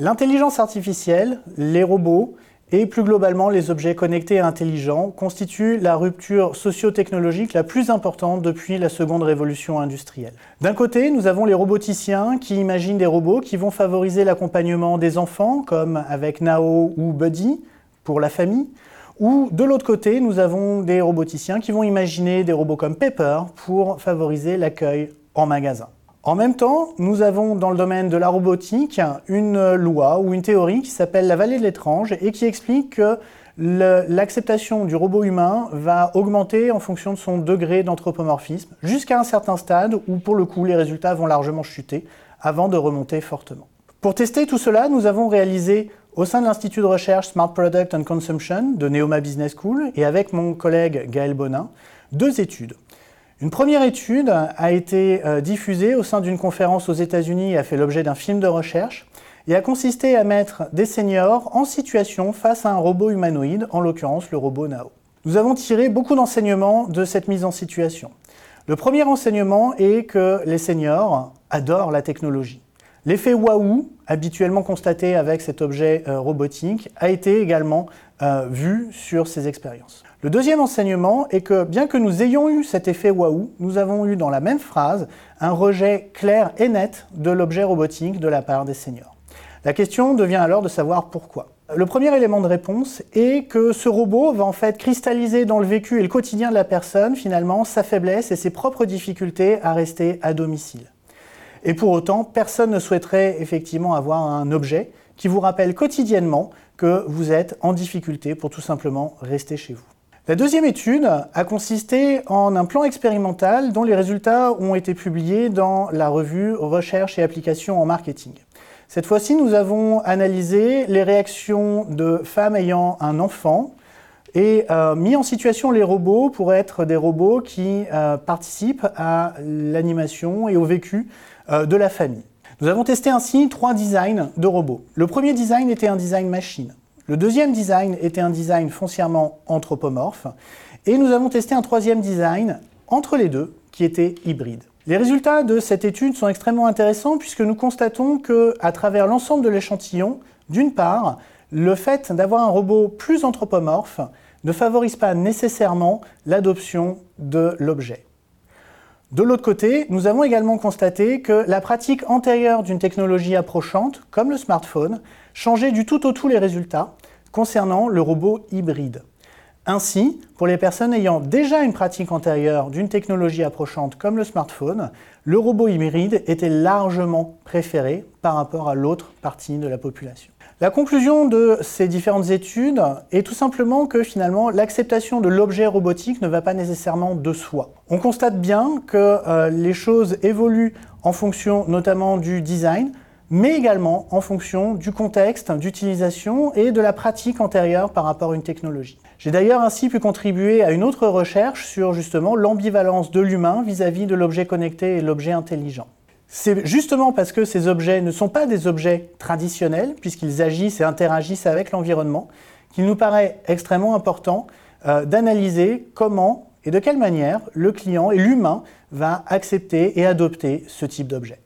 L'intelligence artificielle, les robots et plus globalement les objets connectés et intelligents constituent la rupture socio-technologique la plus importante depuis la seconde révolution industrielle. D'un côté, nous avons les roboticiens qui imaginent des robots qui vont favoriser l'accompagnement des enfants, comme avec Nao ou Buddy, pour la famille, ou de l'autre côté, nous avons des roboticiens qui vont imaginer des robots comme Pepper pour favoriser l'accueil en magasin. En même temps, nous avons dans le domaine de la robotique une loi ou une théorie qui s'appelle la vallée de l'étrange et qui explique que l'acceptation du robot humain va augmenter en fonction de son degré d'anthropomorphisme jusqu'à un certain stade où pour le coup les résultats vont largement chuter avant de remonter fortement. Pour tester tout cela, nous avons réalisé au sein de l'Institut de recherche Smart Product and Consumption de Neoma Business School et avec mon collègue Gaël Bonin, deux études. Une première étude a été euh, diffusée au sein d'une conférence aux États-Unis et a fait l'objet d'un film de recherche et a consisté à mettre des seniors en situation face à un robot humanoïde, en l'occurrence le robot Nao. Nous avons tiré beaucoup d'enseignements de cette mise en situation. Le premier enseignement est que les seniors adorent la technologie. L'effet waouh, habituellement constaté avec cet objet euh, robotique, a été également euh, vu sur ces expériences. Le deuxième enseignement est que bien que nous ayons eu cet effet waouh, nous avons eu dans la même phrase un rejet clair et net de l'objet robotique de la part des seniors. La question devient alors de savoir pourquoi. Le premier élément de réponse est que ce robot va en fait cristalliser dans le vécu et le quotidien de la personne finalement sa faiblesse et ses propres difficultés à rester à domicile. Et pour autant, personne ne souhaiterait effectivement avoir un objet qui vous rappelle quotidiennement que vous êtes en difficulté pour tout simplement rester chez vous. La deuxième étude a consisté en un plan expérimental dont les résultats ont été publiés dans la revue Recherche et applications en marketing. Cette fois-ci, nous avons analysé les réactions de femmes ayant un enfant et euh, mis en situation les robots pour être des robots qui euh, participent à l'animation et au vécu euh, de la famille. Nous avons testé ainsi trois designs de robots. Le premier design était un design machine. Le deuxième design était un design foncièrement anthropomorphe. Et nous avons testé un troisième design entre les deux, qui était hybride. Les résultats de cette étude sont extrêmement intéressants puisque nous constatons que, à travers l'ensemble de l'échantillon, d'une part, le fait d'avoir un robot plus anthropomorphe ne favorise pas nécessairement l'adoption de l'objet. De l'autre côté, nous avons également constaté que la pratique antérieure d'une technologie approchante, comme le smartphone, changeait du tout au tout les résultats concernant le robot hybride. Ainsi, pour les personnes ayant déjà une pratique antérieure d'une technologie approchante comme le smartphone, le robot hybride était largement préféré par rapport à l'autre partie de la population. La conclusion de ces différentes études est tout simplement que finalement l'acceptation de l'objet robotique ne va pas nécessairement de soi. On constate bien que euh, les choses évoluent en fonction notamment du design, mais également en fonction du contexte d'utilisation et de la pratique antérieure par rapport à une technologie. J'ai d'ailleurs ainsi pu contribuer à une autre recherche sur justement l'ambivalence de l'humain vis-à-vis de l'objet connecté et l'objet intelligent. C'est justement parce que ces objets ne sont pas des objets traditionnels, puisqu'ils agissent et interagissent avec l'environnement, qu'il nous paraît extrêmement important euh, d'analyser comment et de quelle manière le client et l'humain va accepter et adopter ce type d'objet.